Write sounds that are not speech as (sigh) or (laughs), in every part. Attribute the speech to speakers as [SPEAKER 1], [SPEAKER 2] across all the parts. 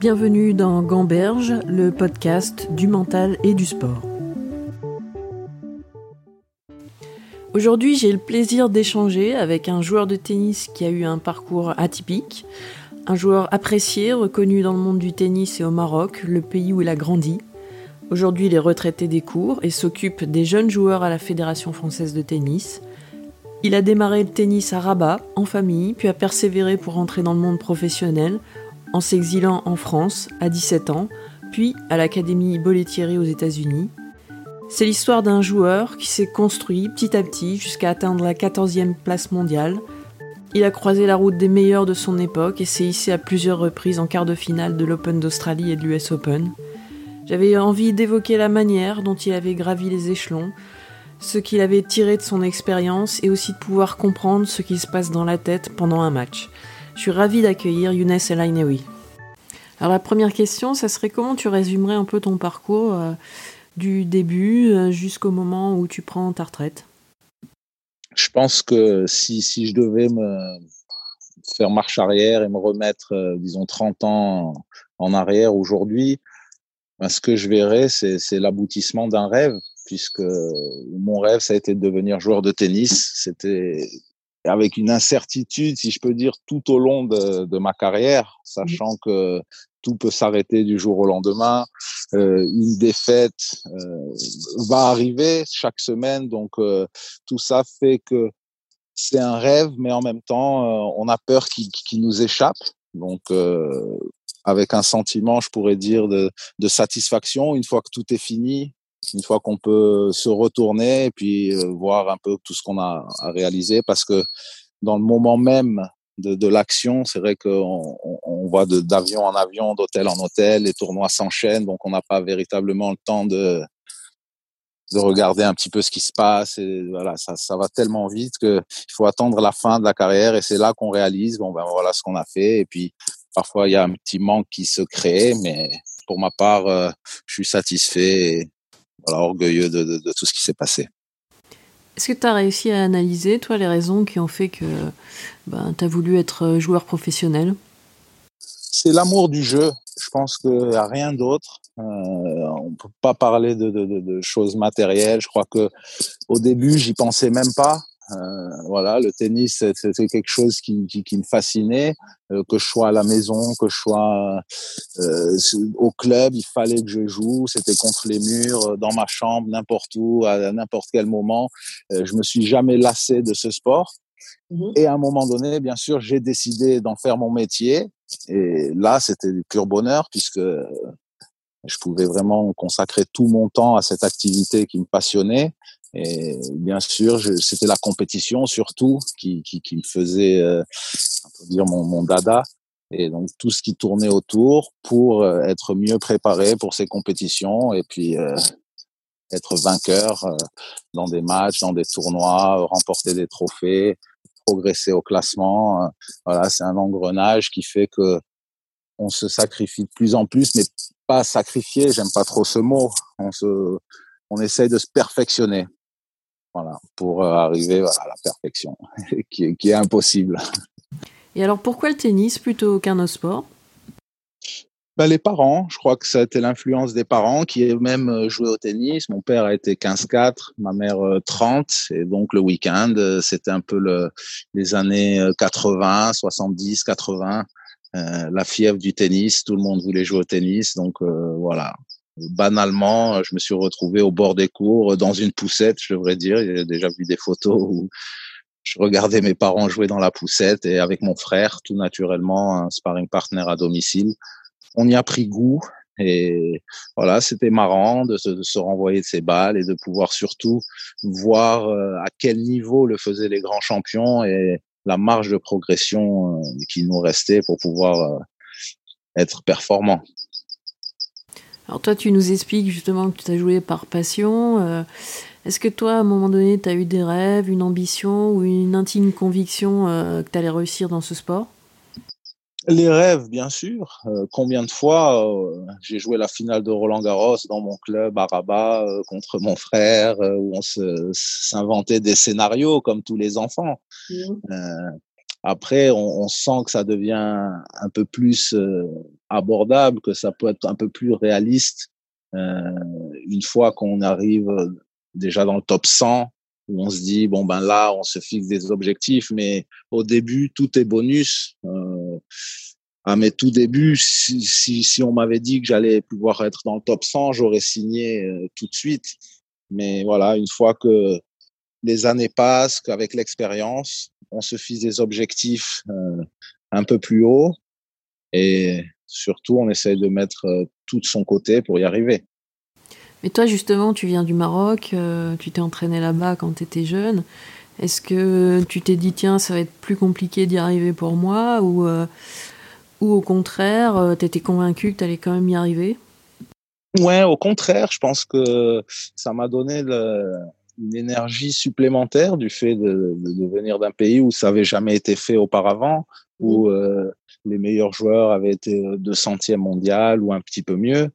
[SPEAKER 1] Bienvenue dans Gamberge, le podcast du mental et du sport. Aujourd'hui, j'ai le plaisir d'échanger avec un joueur de tennis qui a eu un parcours atypique, un joueur apprécié, reconnu dans le monde du tennis et au Maroc, le pays où il a grandi. Aujourd'hui, il est retraité des cours et s'occupe des jeunes joueurs à la Fédération française de tennis. Il a démarré le tennis à Rabat, en famille, puis a persévéré pour entrer dans le monde professionnel en s'exilant en France à 17 ans, puis à l'Académie Bollettieri aux États-Unis. C'est l'histoire d'un joueur qui s'est construit petit à petit jusqu'à atteindre la 14e place mondiale. Il a croisé la route des meilleurs de son époque et s'est hissé à plusieurs reprises en quart de finale de l'Open d'Australie et de l'US Open. J'avais envie d'évoquer la manière dont il avait gravi les échelons, ce qu'il avait tiré de son expérience et aussi de pouvoir comprendre ce qui se passe dans la tête pendant un match. Je suis ravie d'accueillir Younes El Ainaoui. Alors la première question, ça serait comment tu résumerais un peu ton parcours euh, du début euh, jusqu'au moment où tu prends ta retraite?
[SPEAKER 2] Je pense que si, si, je devais me faire marche arrière et me remettre, euh, disons, 30 ans en arrière aujourd'hui, ben, ce que je verrais, c'est l'aboutissement d'un rêve, puisque mon rêve, ça a été de devenir joueur de tennis. C'était avec une incertitude, si je peux dire, tout au long de, de ma carrière, sachant que tout peut s'arrêter du jour au lendemain. Euh, une défaite euh, va arriver chaque semaine, donc euh, tout ça fait que c'est un rêve, mais en même temps, euh, on a peur qu'il qu nous échappe. Donc, euh, avec un sentiment, je pourrais dire, de, de satisfaction, une fois que tout est fini, une fois qu'on peut se retourner et puis euh, voir un peu tout ce qu'on a à réaliser parce que dans le moment même de, l'action, c'est vrai qu'on on, on va d'avion en avion, d'hôtel en hôtel, les tournois s'enchaînent, donc on n'a pas véritablement le temps de, de regarder un petit peu ce qui se passe. Voilà, ça, va tellement vite que il faut attendre la fin de la carrière et c'est là qu'on réalise, bon ben voilà ce qu'on a fait. Et puis parfois il y a un petit manque qui se crée, mais pour ma part, euh, je suis satisfait. Voilà, orgueilleux de, de, de, tout ce qui s'est passé.
[SPEAKER 1] Est-ce que tu as réussi à analyser, toi, les raisons qui ont fait que ben, tu as voulu être joueur professionnel?
[SPEAKER 2] C'est l'amour du jeu. Je pense qu'il n'y a rien d'autre. Euh, on ne peut pas parler de, de, de, choses matérielles. Je crois que au début, j'y pensais même pas. Euh, voilà, le tennis, c'était quelque chose qui, qui, qui me fascinait. Euh, que je sois à la maison, que je sois euh, au club, il fallait que je joue. C'était contre les murs, dans ma chambre, n'importe où, à n'importe quel moment. Euh, je me suis jamais lassé de ce sport. Mmh. Et à un moment donné, bien sûr, j'ai décidé d'en faire mon métier. Et là, c'était du pur bonheur puisque je pouvais vraiment consacrer tout mon temps à cette activité qui me passionnait. Et bien sûr, c'était la compétition surtout qui, qui, qui me faisait, euh, dire, mon, mon, dada. Et donc tout ce qui tournait autour pour euh, être mieux préparé pour ces compétitions et puis euh, être vainqueur euh, dans des matchs, dans des tournois, remporter des trophées, progresser au classement. Euh, voilà, c'est un engrenage qui fait que on se sacrifie de plus en plus, mais pas sacrifier. J'aime pas trop ce mot. On se, on essaye de se perfectionner voilà, pour euh, arriver voilà, à la perfection, (laughs) qui, est, qui est impossible.
[SPEAKER 1] Et alors, pourquoi le tennis plutôt qu'un autre sport?
[SPEAKER 2] Ben, les parents, je crois que ça a été l'influence des parents qui eux-mêmes euh, jouaient au tennis. Mon père a été 15-4, ma mère 30, euh, et donc le week-end, c'était un peu le, les années 80, 70, 80, euh, la fièvre du tennis, tout le monde voulait jouer au tennis, donc euh, voilà, banalement, je me suis retrouvé au bord des cours, dans une poussette, je devrais dire. J'ai déjà vu des photos où je regardais mes parents jouer dans la poussette et avec mon frère, tout naturellement, un sparring partner à domicile. On y a pris goût et voilà, c'était marrant de se, renvoyer de ces balles et de pouvoir surtout voir euh, à quel niveau le faisaient les grands champions et la marge de progression qui nous restait pour pouvoir être performant.
[SPEAKER 1] Alors toi, tu nous expliques justement que tu as joué par passion. Euh, Est-ce que toi, à un moment donné, tu as eu des rêves, une ambition ou une intime conviction euh, que tu allais réussir dans ce sport?
[SPEAKER 2] Les rêves, bien sûr. Euh, combien de fois euh, j'ai joué la finale de Roland Garros dans mon club à Rabat euh, contre mon frère, où on s'inventait des scénarios comme tous les enfants. Mmh. après, on, on, sent que ça devient un peu plus abordable, que ça peut être un peu plus réaliste euh, une fois qu'on arrive déjà dans le top 100, où on se dit bon ben là on se fixe des objectifs, mais au début tout est bonus. Euh, à mes tout débuts, si, si, si on m'avait dit que j'allais pouvoir être dans le top 100, j'aurais signé euh, tout de suite. Mais voilà, une fois que les années passent, qu'avec l'expérience, on se fixe des objectifs euh, un peu plus hauts et surtout on essaye de mettre euh, tout de son côté pour y arriver.
[SPEAKER 1] Mais toi justement, tu viens du Maroc, euh, tu t'es entraîné là-bas quand tu étais jeune. Est-ce que tu t'es dit tiens, ça va être plus compliqué d'y arriver pour moi ou, ou au contraire, tu étais convaincu que tu allais quand même y arriver?
[SPEAKER 2] Ouais, au contraire, je pense que ça m'a donné le, une énergie supplémentaire du fait de, de, venir d'un pays où ça avait jamais été fait auparavant, où mmh. euh, les meilleurs joueurs avaient été de centième mondial ou un petit peu mieux.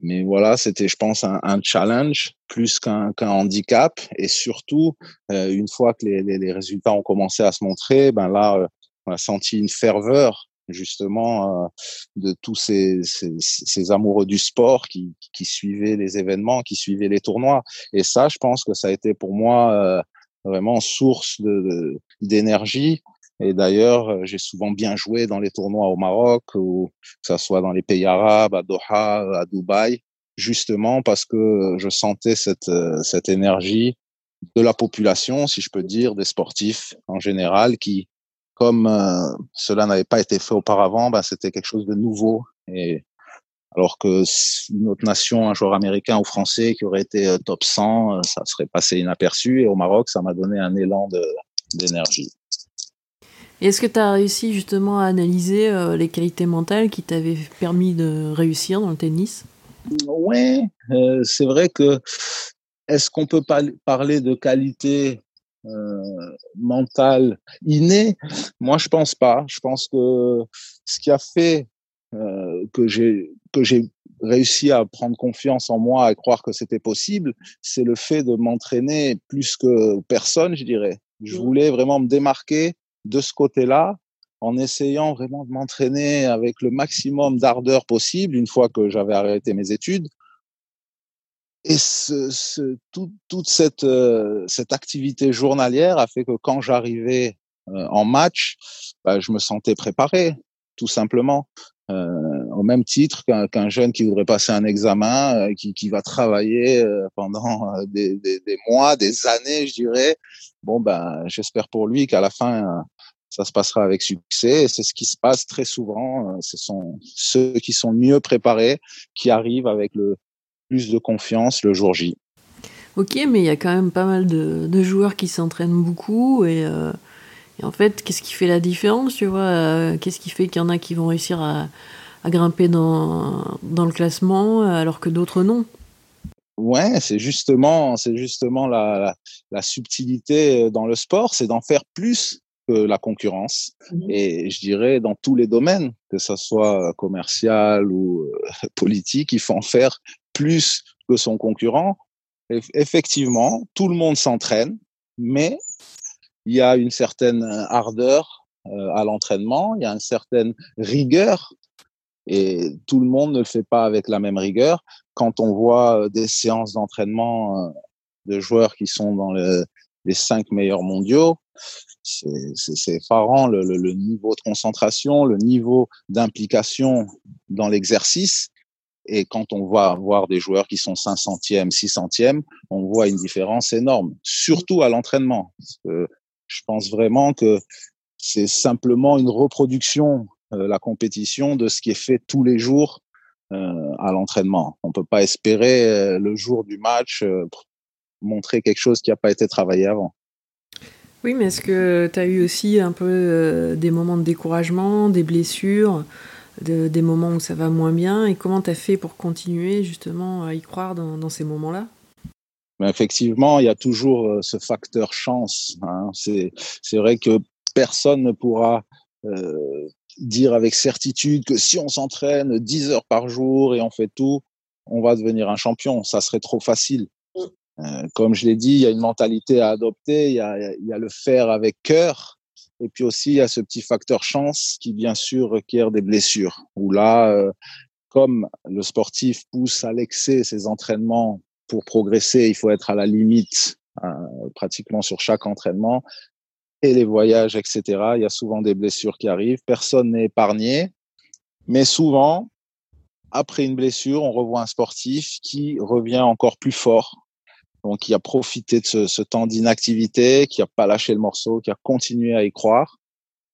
[SPEAKER 2] Mais voilà, c'était, je pense, un, challenge plus qu'un handicap. Et surtout, euh, une fois que les, résultats ont commencé à se montrer, ben là, euh, on a senti une ferveur justement euh, de tous ces, amoureux du sport qui, suivaient les événements, qui suivaient les tournois. Et ça, je pense que ça a été pour moi euh, vraiment source d'énergie. Et d'ailleurs, euh, j'ai souvent bien joué dans les tournois au Maroc, ou que ça soit dans les pays arabes, à Doha, à Dubaï, justement parce que je sentais cette cette énergie de la population, si je peux dire, des sportifs en général, qui comme euh, cela n'avait pas été fait auparavant, ben, c'était quelque chose de nouveau. Et alors que une autre nation, un joueur américain ou français qui aurait été euh, top 100, euh, ça serait passé inaperçu. Et au Maroc, ça m'a donné un élan d'énergie.
[SPEAKER 1] Est-ce que tu as réussi justement à analyser les qualités mentales qui t'avaient permis de réussir dans le tennis?
[SPEAKER 2] Oui, c'est vrai que est-ce qu'on peut parler de qualité euh, mental inné Moi, je pense pas. Je pense que ce qui a fait euh, que j'ai que j'ai réussi à prendre confiance en moi et croire que c'était possible, c'est le fait de m'entraîner plus que personne, je dirais. Je voulais vraiment me démarquer de ce côté-là en essayant vraiment de m'entraîner avec le maximum d'ardeur possible une fois que j'avais arrêté mes études et ce, ce, tout, toute cette, euh, cette activité journalière a fait que quand j'arrivais euh, en match, bah, je me sentais préparé, tout simplement. Euh, au même titre qu'un jeune qui voudrait passer un examen, euh, qui, qui, va travailler pendant des, des, des, mois, des années, je dirais. Bon, ben, j'espère pour lui qu'à la fin, ça se passera avec succès. Et c'est ce qui se passe très souvent. Ce sont ceux qui sont mieux préparés qui arrivent avec le, plus de confiance le jour J.
[SPEAKER 1] Ok, mais il y a quand même pas mal de, joueurs qui s'entraînent beaucoup et, euh, et, en fait, qu'est-ce qui fait la différence, tu vois euh, Qu'est-ce qui fait qu'il y en a qui vont réussir à, à grimper dans, dans, le classement alors que d'autres non?
[SPEAKER 2] Ouais, c'est justement, c'est justement la, la, la, subtilité dans le sport, c'est d'en faire plus la concurrence. Mmh et je dirais dans tous les domaines, que ce soit commercial ou euh, (laughs) politique, il faut en faire plus que son concurrent. Effectivement, tout le monde s'entraîne, mais il y a une certaine ardeur euh, à l'entraînement, il y a une certaine rigueur, et tout le monde ne le fait pas avec la même rigueur. Quand on voit euh, des séances d'entraînement euh, de joueurs qui sont dans les cinq meilleurs mondiaux, c'est effarant le, le, niveau de concentration, le niveau d'implication dans l'exercice. Et quand on va voir des joueurs qui sont 500e, 600e, on voit une différence énorme, surtout à l'entraînement. Je pense vraiment que c'est simplement une reproduction, euh, la compétition, de ce qui est fait tous les jours euh, à l'entraînement. On peut pas espérer euh, le jour du match euh, montrer quelque chose qui n'a pas été travaillé avant.
[SPEAKER 1] Oui, mais est-ce que tu as eu aussi un peu euh, des moments de découragement, des blessures de, des moments où ça va moins bien? Et comment tu as fait pour continuer justement à y croire dans, ces moments-là?
[SPEAKER 2] Effectivement, il y a toujours euh, ce facteur chance. Hein. C'est vrai que personne ne pourra euh, dire avec certitude que si on s'entraîne 10 heures par jour et on fait tout, on va devenir un champion. Ça serait trop facile. Euh, comme je l'ai dit, il y a une mentalité à adopter, il y a, il y a le faire avec cœur Et puis aussi, il y a ce petit facteur chance qui, bien sûr, requiert des blessures. Où là, euh, comme le sportif pousse à l'excès ses entraînements pour progresser, il faut être à la limite euh, pratiquement sur chaque entraînement. Et les voyages, etc. Il y a souvent des blessures qui arrivent. Personne n'est épargné. Mais souvent, après une blessure, on revoit un sportif qui revient encore plus fort, donc qui a profité de ce, ce temps d'inactivité, qui a pas lâché le morceau, qui a continué à y croire.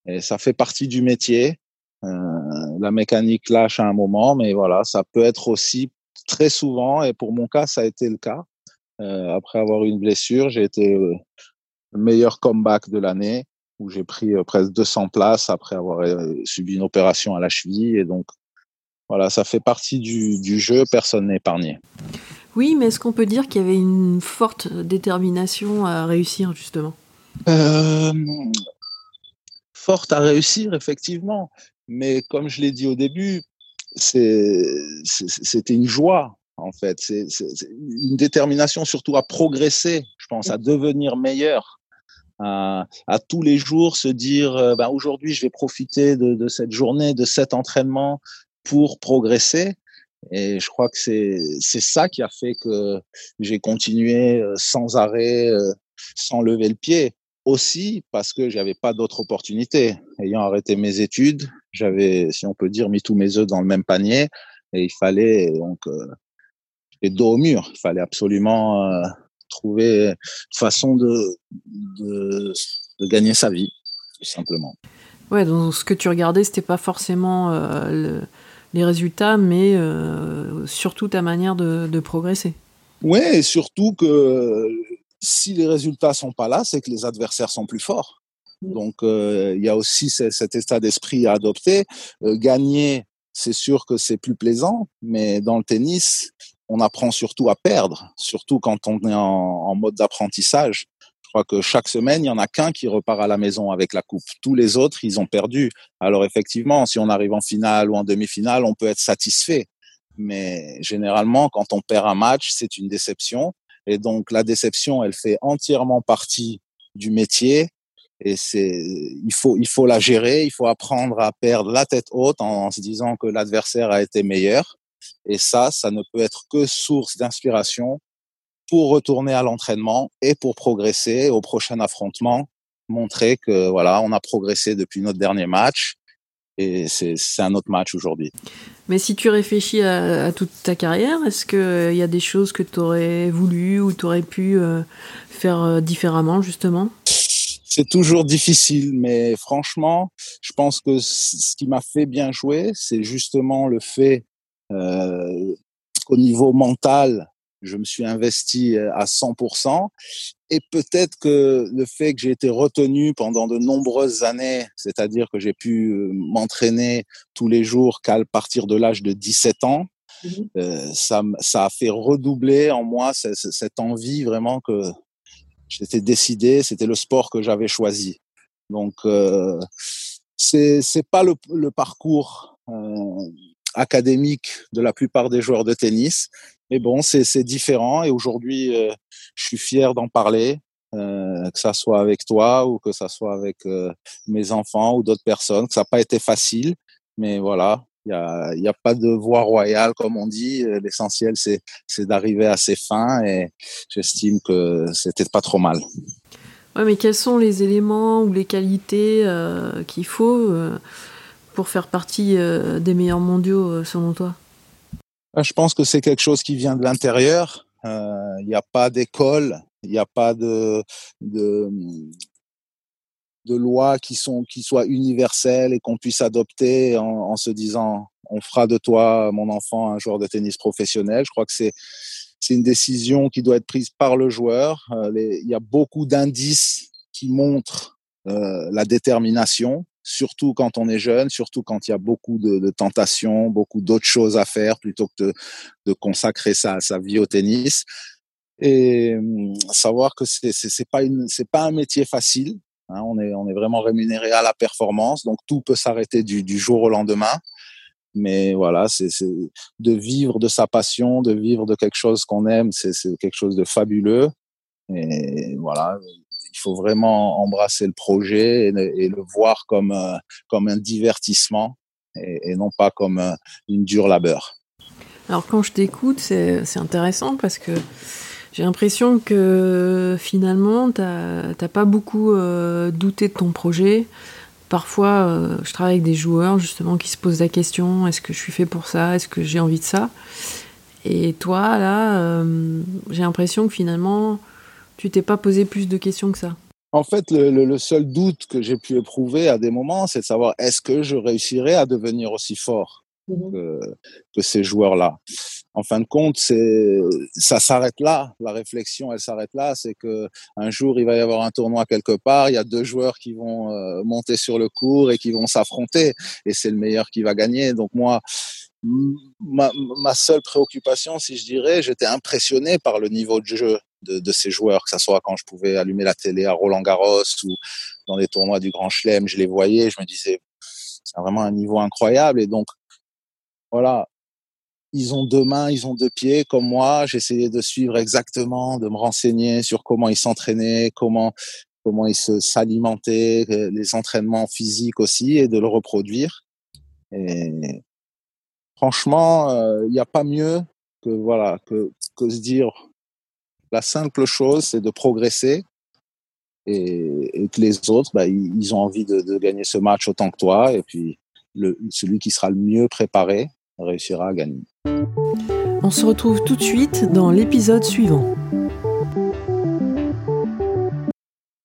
[SPEAKER 2] Et ça fait partie du métier. Euh, la mécanique lâche à un moment, mais voilà, ça peut être aussi très souvent, et pour mon cas, ça a été le cas. Euh, après avoir eu une blessure, j'ai été euh, le meilleur comeback de l'année où j'ai pris euh, presque 200 places après avoir euh, subi une opération à la cheville. Et donc, voilà, ça fait partie du, du jeu, personne n'est épargné.
[SPEAKER 1] Oui, mais est-ce qu'on peut dire qu'il y avait une forte détermination à réussir, justement?
[SPEAKER 2] Euh, Forte à réussir, effectivement. Mais comme je l'ai dit au début, c'était une joie, en fait. C'est une détermination surtout à progresser, je pense, à devenir meilleur. À, tous les jours se dire, ben, aujourd'hui, je vais profiter de cette journée, de cet entraînement pour progresser. Et je crois que c'est c'est ça qui a fait que j'ai continué euh, sans arrêt, euh, sans lever le pied. Aussi parce que j'avais pas d'autres opportunités. Ayant arrêté mes études, j'avais, si on peut dire, mis tous mes œufs dans le même panier et il fallait donc euh, et dos au mur. Il fallait absolument euh, trouver une façon de, de de gagner sa vie, tout simplement.
[SPEAKER 1] Ouais, donc ce que tu regardais, c'était pas forcément euh, le les résultats, mais euh, surtout ta manière de, de progresser.
[SPEAKER 2] Oui, et surtout que si les résultats sont pas là, c'est que les adversaires sont plus forts. Donc euh, il y a aussi cet état d'esprit à adopter. Euh, gagner, c'est sûr que c'est plus plaisant, mais dans le tennis, on apprend surtout à perdre, surtout quand on est en, en mode d'apprentissage. Je crois que chaque semaine, il y en a qu'un qui repart à la maison avec la coupe. Tous les autres, ils ont perdu. Alors effectivement, si on arrive en finale ou en demi-finale, on peut être satisfait. Mais généralement, quand on perd un match, c'est une déception. Et donc la déception, elle fait entièrement partie du métier. Et c'est, il faut, il faut la gérer. Il faut apprendre à perdre la tête haute en, en se disant que l'adversaire a été meilleur. Et ça, ça ne peut être que source d'inspiration pour retourner à l'entraînement et pour progresser au prochain affrontement, montrer que voilà, on a progressé depuis notre dernier match et c'est un autre match aujourd'hui.
[SPEAKER 1] Mais si tu réfléchis à, à toute ta carrière, est-ce qu'il euh, y a des choses que tu aurais voulu ou tu aurais pu euh, faire euh, différemment justement?
[SPEAKER 2] C'est toujours difficile, mais franchement, je pense que ce qui m'a fait bien jouer, c'est justement le fait euh, qu'au niveau mental, je me suis investi euh, à 100%. Et peut-être que le fait que j'ai été retenu pendant de nombreuses années, c'est-à-dire que j'ai pu euh, m'entraîner tous les jours qu'à partir de l'âge de 17 ans, mmh. euh, ça, ça a fait redoubler en moi cette, cette envie vraiment que j'étais décidé, c'était le sport que j'avais choisi. Donc, euh, c'est c'est pas le, le parcours euh, académique de la plupart des joueurs de tennis, mais bon, c'est différent et aujourd'hui, euh, je suis fier d'en parler, euh, que ça soit avec toi ou que ça soit avec euh, mes enfants ou d'autres personnes, que ça n'a pas été facile, mais voilà, il n'y a, a pas de voie royale comme on dit. L'essentiel, c'est d'arriver à ses fins et j'estime que c'était pas trop mal.
[SPEAKER 1] Ouais, mais quels sont les éléments ou les qualités qu'il faut pour faire partie des meilleurs mondiaux selon toi?
[SPEAKER 2] Je pense que c'est quelque chose qui vient de l'intérieur. Il euh, n'y a pas d'école, il n'y a pas de, de, de lois qui, sont, qui soient universelles et qu'on puisse adopter en, en, se disant on fera de toi, mon enfant, un joueur de tennis professionnel. Je crois que c'est c'est une décision qui doit être prise par le joueur. Euh, il y a beaucoup d'indices qui montrent euh, la détermination surtout quand on est jeune, surtout quand il y a beaucoup de, de tentations, beaucoup d'autres choses à faire plutôt que de, de consacrer sa, sa, vie au tennis. Et hum, savoir que c'est c'est pas une c'est pas un métier facile. Hein, on est on est vraiment rémunéré à la performance, donc tout peut s'arrêter du, du jour au lendemain. Mais voilà, c'est de vivre de sa passion, de vivre de quelque chose qu'on aime, c'est quelque chose de fabuleux. Et voilà, il faut vraiment embrasser le projet et, le voir comme, comme un divertissement et, non pas comme une dure labeur.
[SPEAKER 1] Alors quand je t'écoute, c'est intéressant parce que j'ai l'impression que finalement, tu n'as pas beaucoup douté de ton projet. Parfois, je travaille avec des joueurs justement qui se posent la question est-ce que je suis fait pour ça? Est-ce que j'ai envie de ça? Et toi, là, j'ai l'impression que finalement, tu t'es pas posé plus de questions que ça.
[SPEAKER 2] En fait, le, seul doute que j'ai pu éprouver à des moments, c'est de savoir est-ce que je réussirai à devenir aussi fort mmh que, ces joueurs-là? En fin de compte, c'est ça s'arrête là. La réflexion, elle s'arrête là. C'est que un jour, il va y avoir un tournoi quelque part. Il y a deux joueurs qui vont euh, monter sur le cours et qui vont s'affronter, et c'est le meilleur qui va gagner. Donc moi, ma, ma, seule préoccupation, si je dirais, j'étais impressionné par le niveau de jeu de, de, ces joueurs, que ce soit quand je pouvais allumer la télé à Roland Garros ou dans les tournois du Grand Chelem, je les voyais, je me disais, c'est vraiment un niveau incroyable. Et donc, voilà, ils ont deux mains, ils ont deux pieds, comme moi. J'essayais de suivre exactement, de me renseigner sur comment ils s'entraînaient, comment comment ils se s'alimentaient, euh, les entraînements physiques aussi, et de le reproduire. Et franchement, euh, il n'y a pas mieux que voilà que, que se dire la simple chose, c'est de progresser et, que les autres, bah, ils, ont envie de, gagner ce match autant que toi. Et puis, celui qui sera le mieux préparé réussira à gagner.
[SPEAKER 1] On se retrouve tout de suite dans l'épisode suivant.